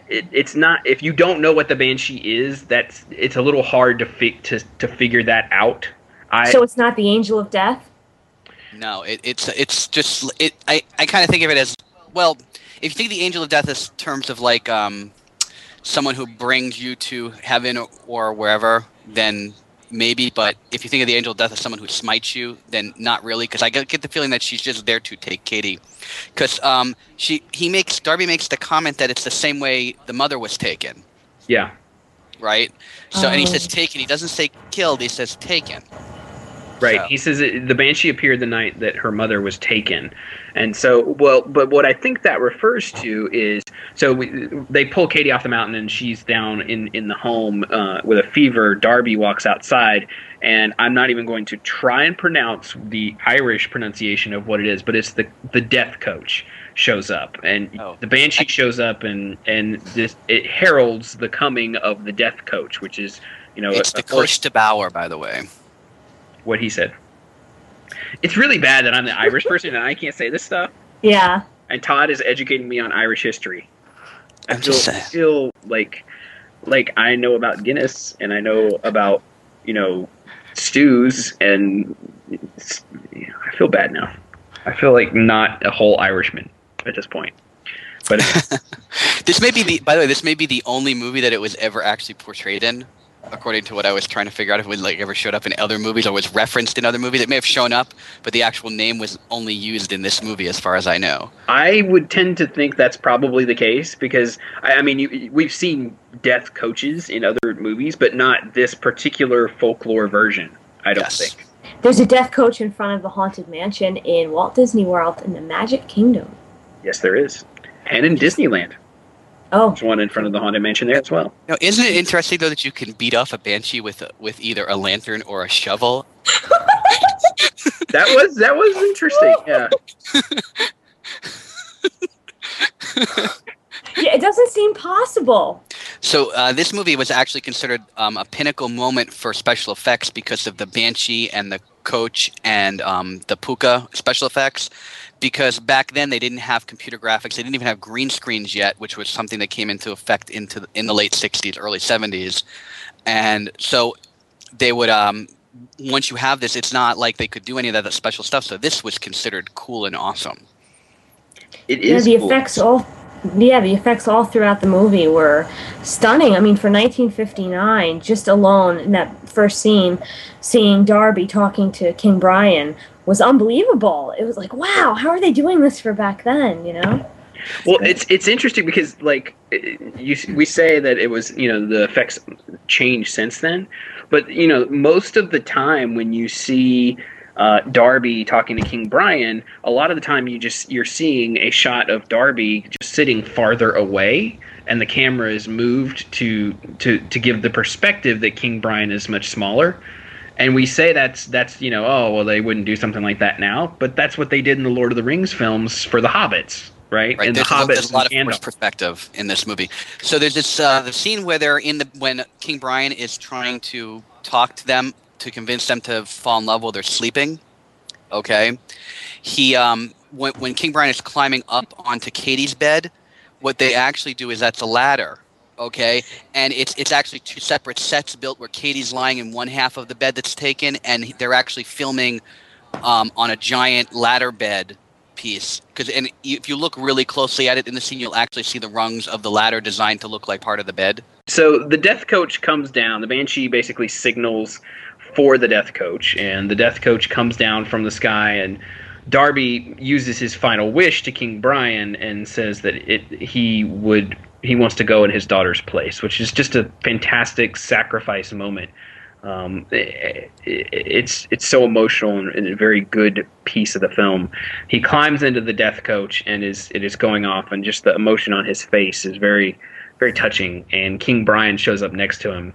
It, it's not if you don't know what the banshee is, that's it's a little hard to fi- to to figure that out. I so it's not the angel of death? No, it, it's it's just it. I, I kind of think of it as well, if you think of the angel of death as terms of like um, someone who brings you to heaven or, or wherever, then maybe. But if you think of the angel of death as someone who smites you, then not really, because I get, get the feeling that she's just there to take Katie. Because um, she he makes Darby makes the comment that it's the same way the mother was taken, Yeah. right? So and he Oh. says taken. He doesn't say killed. He says taken. Right. So- He says it, the banshee appeared the night that her mother was taken, and so well. But what I think that refers to is so we, they pull Katie off the mountain and she's down in in the home uh, with a fever. Darby walks outside, and I'm not even going to try and pronounce the Irish pronunciation of what it is, but it's the the death coach shows up and Oh. the banshee shows up and and this it heralds the coming of the death coach which is you know It's a- the Bauer, by the way. What he said. It's really bad that I'm the Irish person and I can't say this stuff. Yeah. And Todd is educating me on Irish history. I I'm feel, just saying. feel like like I know about Guinness and I know about you know stews and I feel bad now. I feel like not a whole Irishman at this point. But This may be the. By the way, this may be the only movie that it was ever actually portrayed in, according to what I was trying to figure out. If it like ever showed up in other movies or was referenced in other movies, it may have shown up, but the actual name was only used in this movie, as far as I know. I would tend to think that's probably the case because I, I mean you, we've seen death coaches in other movies, but not this particular folklore version. I don't Yes. think. There's a death coach in front of the Haunted Mansion in Walt Disney World in the Magic Kingdom. Yes, there is, and in Disneyland, Oh, there's one in front of the haunted mansion there as well. Now, isn't it interesting though that you can beat off a banshee with a, with either a lantern or a shovel? That was that was interesting. Yeah, yeah, it doesn't seem possible. So uh, this movie was actually considered um, a pinnacle moment for special effects because of the banshee and the coach and um, the puka special effects. Because back then they didn't have computer graphics, they didn't even have green screens yet, which was something that came into effect into the, in the late '60s, early '70s, and so they would. Um, once you have this, it's not like they could do any of that special stuff. So this was considered cool and awesome. it Yeah, is. the cool. effects all yeah, the effects all throughout the movie were stunning. I mean, for 1959, just alone in that first scene, seeing Darby talking to King Brian was unbelievable. It was like, wow, how are they doing this for back then? You know? Well, it's it's interesting because like eh, you we say that it was you know the effects changed since then, but you know most of the time when you see uh, Darby talking to King Brian, a lot of the time you just you're seeing a shot of Darby just sitting farther away, and the camera is moved to to to give the perspective that King Brian is much smaller. And we say that's that's you know oh well they wouldn't do something like that now, but that's what they did in the Lord of the Rings films for the Hobbits, right? Right, And the there's, a, Hobbits there's a lot of forced perspective in this movie. So there's this uh, the scene where they're in the when King Brian is trying to talk to them to convince them to fall in love while they're sleeping. Okay, he um when when King Brian is climbing up onto Katie's bed, what they actually do is that's a ladder. Okay, and it's it's actually two separate sets built where Katie's lying in one half of the bed that's taken, and they're actually filming um, on a giant ladder bed piece because and if you look really closely at it in the scene you'll actually see the rungs of the ladder designed to look like part of the bed So the death coach comes down. The banshee basically signals for the death coach, and the death coach comes down from the sky. And Darby uses his final wish to King Brian and says that it he would he wants to go in his daughter's place, which is just a fantastic sacrifice moment. Um, it, it, it's it's so emotional and, and a very good piece of the film. He climbs into the death coach and is it is going off, and just the emotion on his face is very very touching. And King Brian shows up next to him.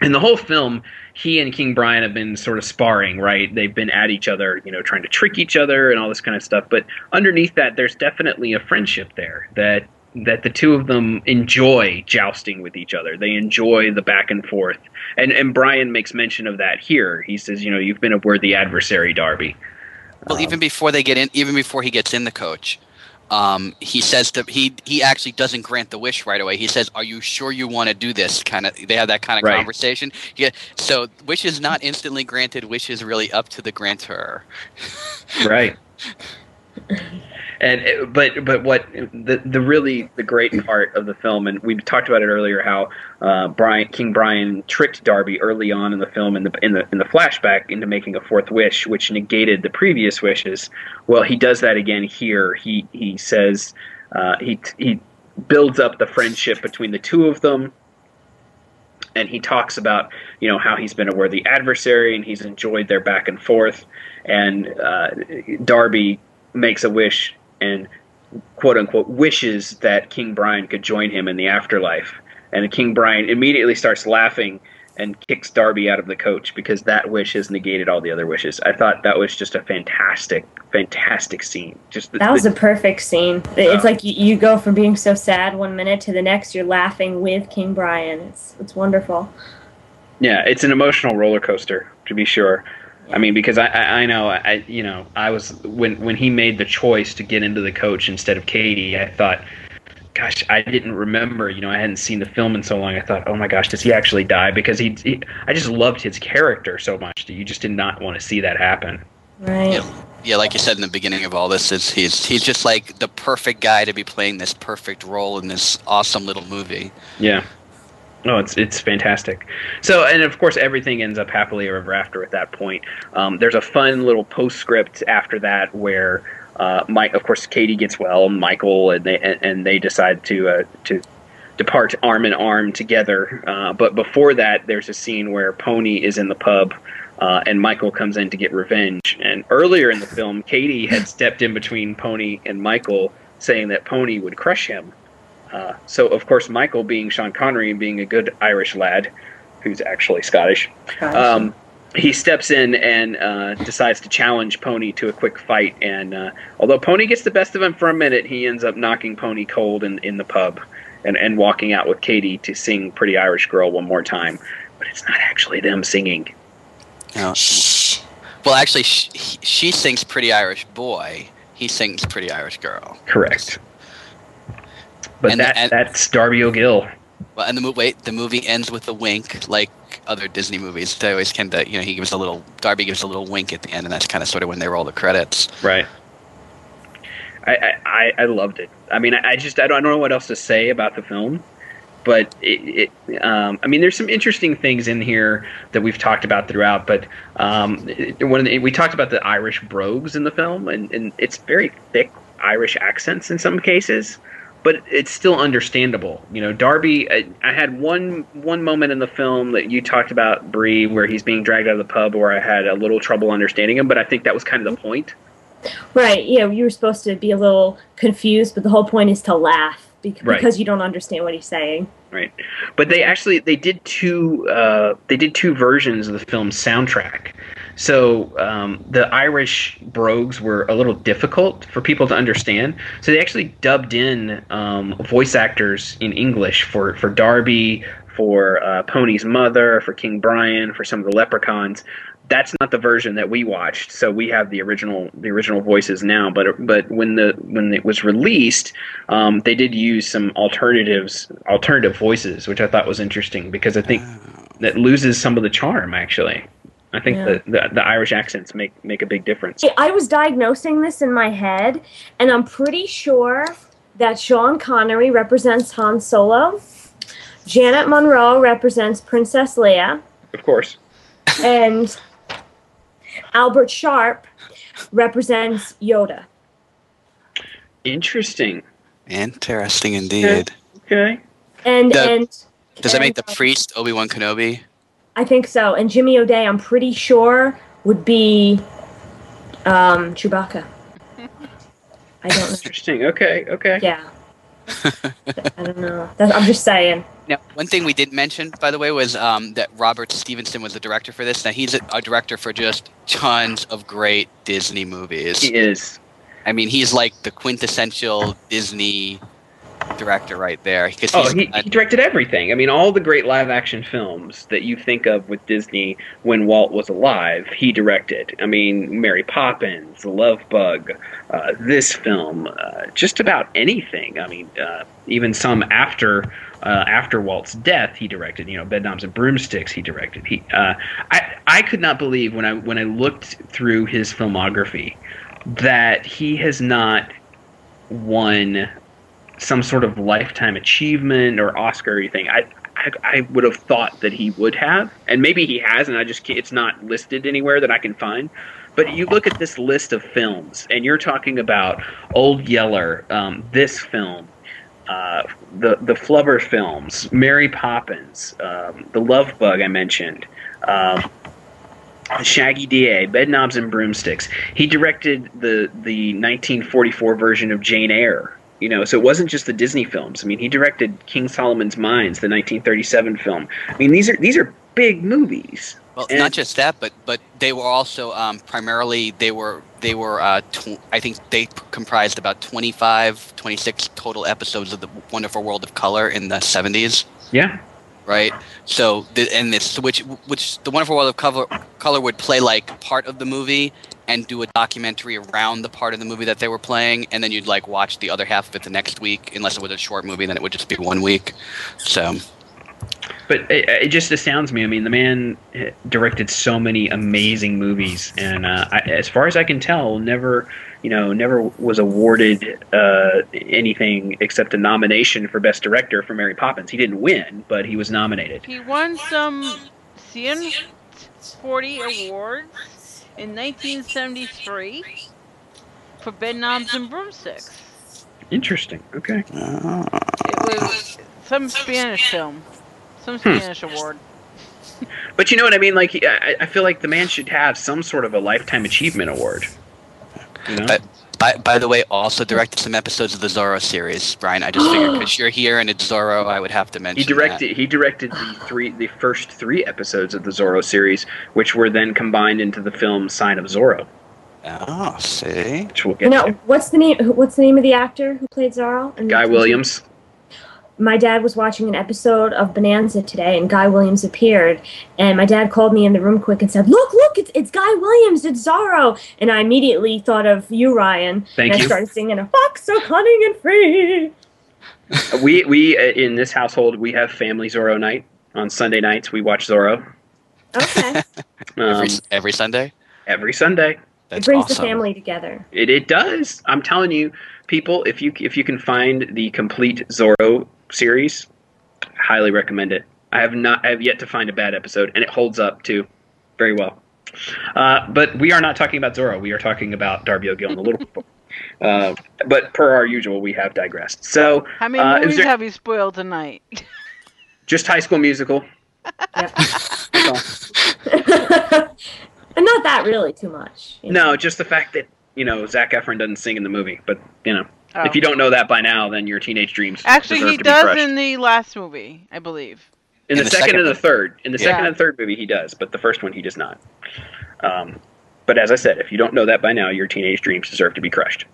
And the whole film, he and King Brian have been sort of sparring, right? They've been at each other, you know, trying to trick each other and all this kind of stuff. But underneath that, there's definitely a friendship there that that the two of them enjoy jousting with each other. They enjoy the back and forth. And and Brian makes mention of that here. He says, you know, you've been a worthy adversary, Darby. well Um, even before they get in even before he gets in the coach um, he says to he he actually doesn't grant the wish right away he says are you sure you want to do this kind of they have that kind of Right. conversation yeah so wish is not instantly granted wish is really up to the grantor right. and it- but but what the the really the great part of the film, and we talked about it earlier, how uh, Brian King Brian tricked Darby early on in the film in the in the in the flashback into making a fourth wish, which negated the previous wishes. Well, he does that again here. He he says uh, he he builds up the friendship between the two of them and he talks about you know how he's been a worthy adversary and he's enjoyed their back and forth and uh, darby makes a wish and quote unquote wishes that king brian could join him in the afterlife and king brian immediately starts laughing and kicks darby out of the coach because that wish has negated all the other wishes i thought that was just a fantastic fantastic scene just the, That was the- a perfect scene. It's like you, you go from being so sad one minute to the next, you're laughing with King Brian. It's it's wonderful. Yeah, it's an emotional roller coaster to be sure. I mean, because I, I, I know I you know I was when when he made the choice to get into the coach instead of Katie, I thought, gosh, I didn't remember. You know, I hadn't seen the film in so long. I thought, oh my gosh, does he actually die? Because he, he I just loved his character so much that you just did not want to see that happen. Right. Yeah. Yeah, like you said in the beginning of all this, is he's he's just like the perfect guy to be playing this perfect role in this awesome little movie. Yeah. No, it's it's fantastic. So, and of course, everything ends up happily ever after at that point. Um, there's a fun little postscript after that where, uh, Mike, of course, Katie gets well, Michael, and they and, and they decide to uh, to depart arm in arm together. Uh, but before that, there's a scene where Pony is in the pub. Uh, and Michael comes in to get revenge. And earlier in the film, Katie had stepped in between Pony and Michael, saying that Pony would crush him. Uh, so, of course, Michael, being Sean Connery and being a good Irish lad, who's actually Scottish, um, he steps in and uh, decides to challenge Pony to a quick fight. And uh, although Pony gets the best of him for a minute, he ends up knocking Pony cold in, in the pub and, and walking out with Katie to sing Pretty Irish Girl one more time. But it's not actually them singing. You know, well, actually, she, she sings "Pretty Irish Boy." He sings "Pretty Irish Girl." Correct. But And- that and- that's Darby O'Gill. Well, and the movie wait, the movie ends with a wink, like other Disney movies. They always kind of, you know, he gives a little Darby gives a little wink at the end, and that's kind of sort of when they roll the credits. Right. I, I, I- loved it. I mean, I, I just I don't, I don't know what else to say about the film, but it, it um, I mean, there's some interesting things in here that we've talked about throughout. But um, one of the, we talked about the Irish brogues in the film, and, and it's very thick Irish accents in some cases, but it's still understandable. You know, Darby. I, I had one one moment in the film that you talked about, Bree, where he's being dragged out of the pub, where I had a little trouble understanding him, but I think that was kind of the point. Right. Yeah, you were supposed to be a little confused, but the whole point is to laugh bec- Right. because you don't understand what he's saying. right but they actually they did two uh, they did two versions of the film's soundtrack so um, the irish brogues were a little difficult for people to understand so they actually dubbed in um, voice actors in english for for darby for uh, pony's mother for king brian for some of the leprechauns that's not the version that we watched so we have the original the original voices now but but when the when it was released um, they did use some alternatives alternative voices which i thought was interesting because i think that loses some of the charm actually. I think Yeah. the, the the irish accents make make a big difference. I was diagnosing this in my head, and I'm pretty sure that Sean Connery represents Han Solo, Janet Munro represents Princess Leia, of course. And Albert Sharpe represents Yoda. interesting Interesting indeed. okay And The- and Does that make the uh, priest Obi Wan Kenobi? I think so. And Jimmy O'Dea, I'm pretty sure, would be um, Chewbacca. I don't know. interesting okay okay Yeah. I don't know. That's, I'm just saying. Now, one thing we didn't mention, by the way, was um, that Robert Stevenson was the director for this. Now he's a, a director for just tons of great Disney movies. he is I mean, he's like the quintessential Disney director right there. Oh, he, he directed everything. I mean, all the great live action films that you think of with Disney when Walt was alive, he directed. I mean, Mary Poppins, Love Bug, uh, this film, uh, just about anything. I mean, uh, even some after uh, after Walt's death, he directed. You know, Bedknobs and Broomsticks, he directed. He, uh, I, I could not believe when I when I looked through his filmography that he has not won some sort of lifetime achievement or Oscar or anything. I, I, I would have thought that he would have, and maybe he has, and I just it's not listed anywhere that I can find. But you look at this list of films, and you're talking about Old Yeller, um, this film, uh, the the Flubber films, Mary Poppins, um, the Love Bug I mentioned, um, Shaggy DA, Bedknobs and Broomsticks. He directed the the 1944 version of Jane Eyre. You know, so it wasn't just the Disney films. I mean, he directed King Solomon's Mines, the 1937 film. I mean, these are these are big movies. Well, And- not just that, but but they were also um, primarily they were they were uh, tw- I think they comprised about 25, 26 total episodes of the Wonderful World of Color in the 70s, Yeah, right? So the, and this which which the Wonderful World of Color, Color would play like part of the movie and do a documentary around the part of the movie that they were playing, and then you'd like watch the other half of it the next week, unless it was a short movie, then it would just be one week. So but it, it just astounds me. I mean, the man eh, directed so many amazing movies, and uh, I, as far as I can tell, never, you know, never was awarded uh, anything except a nomination for best director for Mary Poppins. He didn't win, but he was nominated. He won some CN 40 awards in 1973 for Bedknobs and Broomsticks. Interesting. Okay. It was some Spanish film, some Hmm. Spanish award. But you know what I mean? Like, I, I feel like the man should have some sort of a lifetime achievement award. You know? But by, by the way, also directed some episodes of the Zorro series, Brian. I just figured because you're here and it's Zorro, I would have to mention. He directed. He directed the three, the first three episodes of the Zorro series, which were then combined into the film Sign of Zorro, That. Oh, see. which we'll get No, to. what's the name? What's the name of the actor who played Zorro? Guy Williams. My dad was watching an episode of Bonanza today, and Guy Williams appeared. And my dad called me in the room quick and said, "Look, look! It's it's Guy Williams! It's Zorro!" And I immediately thought of you, Ryan. Thank and you. I started singing a fox so cunning and free. we we uh, in this household we have family Zorro night on Sunday nights. We watch Zorro Okay, um, Every, every Sunday. every Sunday. it brings awesome. the family together. It it does. I'm telling you, people, if you if you can find the complete Zorro series, highly recommend it. I have not I have yet to find a bad episode, and it holds up too, very well. Uh, but we are not talking about Zorro. We are talking about Darby O'Gill and the Little People. Uh, but per our usual, we have digressed. So How many Uh, movies there- have you spoiled tonight? just High School Musical. Yep. That's all. and not that really too much. you know. No, just the fact that you know Zac Efron doesn't sing in the movie. But you know, Oh. if you don't know that by now, then your teenage dreams Actually, he to does crushed. in the last movie, I believe. In the, In the second, second and the third. In the Yeah. second and third movie, he does, but the first one, he does not. Um, but as I said, if you don't know that by now, your teenage dreams deserve to be crushed.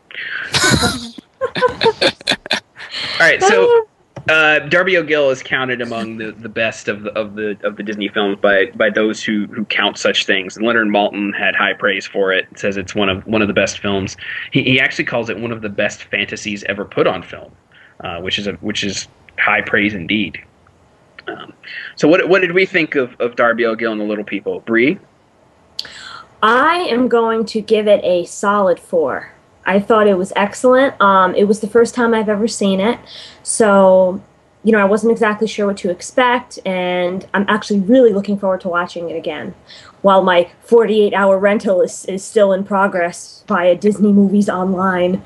All right, so uh, Darby O'Gill is counted among the, the best of the of the of the Disney films by by those who, who count such things. And Leonard Maltin had high praise for it. Says it's one of one of the best films. He, he actually calls it one of the best fantasies ever put on film, uh, which is a which is high praise indeed. Um, so what what did we think of, of Darby O'Gill and the Little People? Bree, I am going to give it a solid four. I thought it was excellent. Um, it was the first time I've ever seen it, so you know I wasn't exactly sure what to expect, and I'm actually really looking forward to watching it again. While my 48-hour rental is, is still in progress via Disney Movies Online,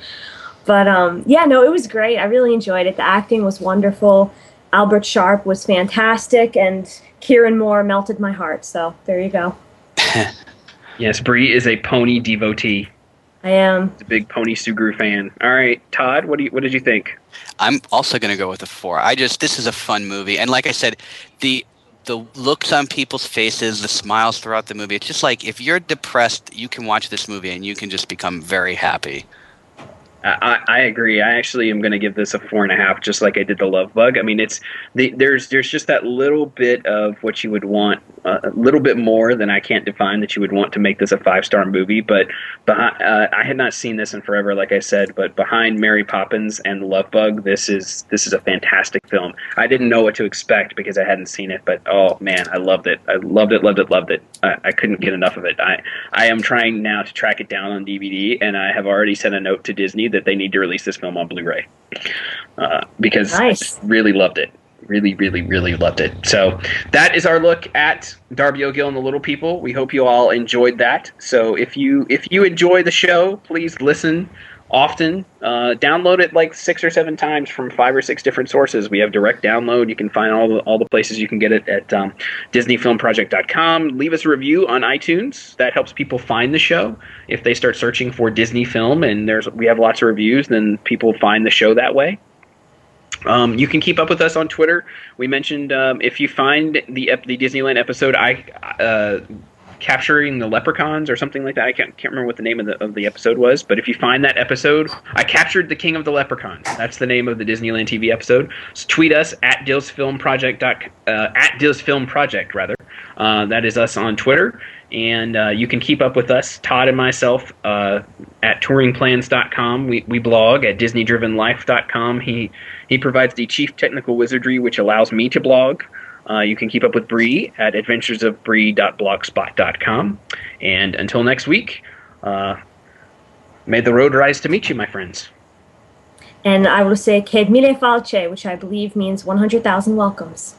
but um, yeah, no, it was great. I really enjoyed it. The acting was wonderful. Albert Sharpe was fantastic, and Kieron Moore melted my heart. So there you go. yes, Bree is a pony devotee. I am. He's a big Pony Sugrue fan. All right, Todd, what do you what did you think? I'm also gonna go with a four. I just this is a fun movie, and like I said, the the looks on people's faces, the smiles throughout the movie. It's just like if you're depressed, you can watch this movie and you can just become very happy. I, I agree. I actually am going to give this a four and a half, just like I did the Love Bug. I mean, it's the, there's there's just that little bit of what you would want, uh, a little bit more than I can't define that you would want to make this a five star movie. But behind, uh, I had not seen this in forever, like I said. But behind Mary Poppins and Love Bug, this is this is a fantastic film. I didn't know what to expect because I hadn't seen it, but oh man, I loved it. I loved it, loved it, loved it. I, I couldn't get enough of it. I I am trying now to track it down on DVD, and I have already sent a note to Disney that they need to release this film on Blu-ray uh, because Nice. I really loved it. Really, really, really loved it. So that is our look at Darby O'Gill and the Little People. We hope you all enjoyed that. So if you if you enjoy the show, please listen often. Uh, download it like six or seven times from five or six different sources. We have direct download. You can find all the all the places you can get it at um, DisneyFilmProject.com. Leave us a review on iTunes. That helps people find the show. If they start searching for Disney film and there's we have lots of reviews, then people find the show that way. Um, you can keep up with us on Twitter. We mentioned um, if you find the the Disneyland episode, I uh, capturing the leprechauns or something like that. I can't, can't remember what the name of the of the episode was, but if you find that episode, I captured the king of the leprechauns. That's the name of the Disneyland TV episode. So tweet us at Dis Film Project uh, at Dis Film Project rather. Uh, that is us on Twitter. And uh, you can keep up with us, Todd and myself, uh, at touringplans.com. We, we blog at disneydrivenlife.com. He, he provides the chief technical wizardry, which allows me to blog. Uh, you can keep up with Bree at adventuresofbree.blogspot.com. And until next week, uh, may the road rise to meet you, my friends. And I will say "Céad míle fáilte," which I believe means 100,000 welcomes.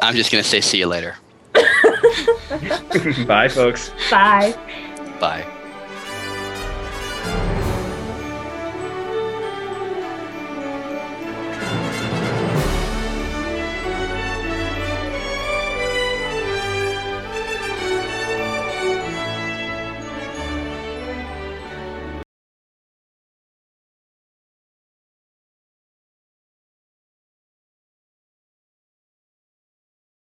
I'm just gonna say see you later. Bye, folks. Bye. Bye.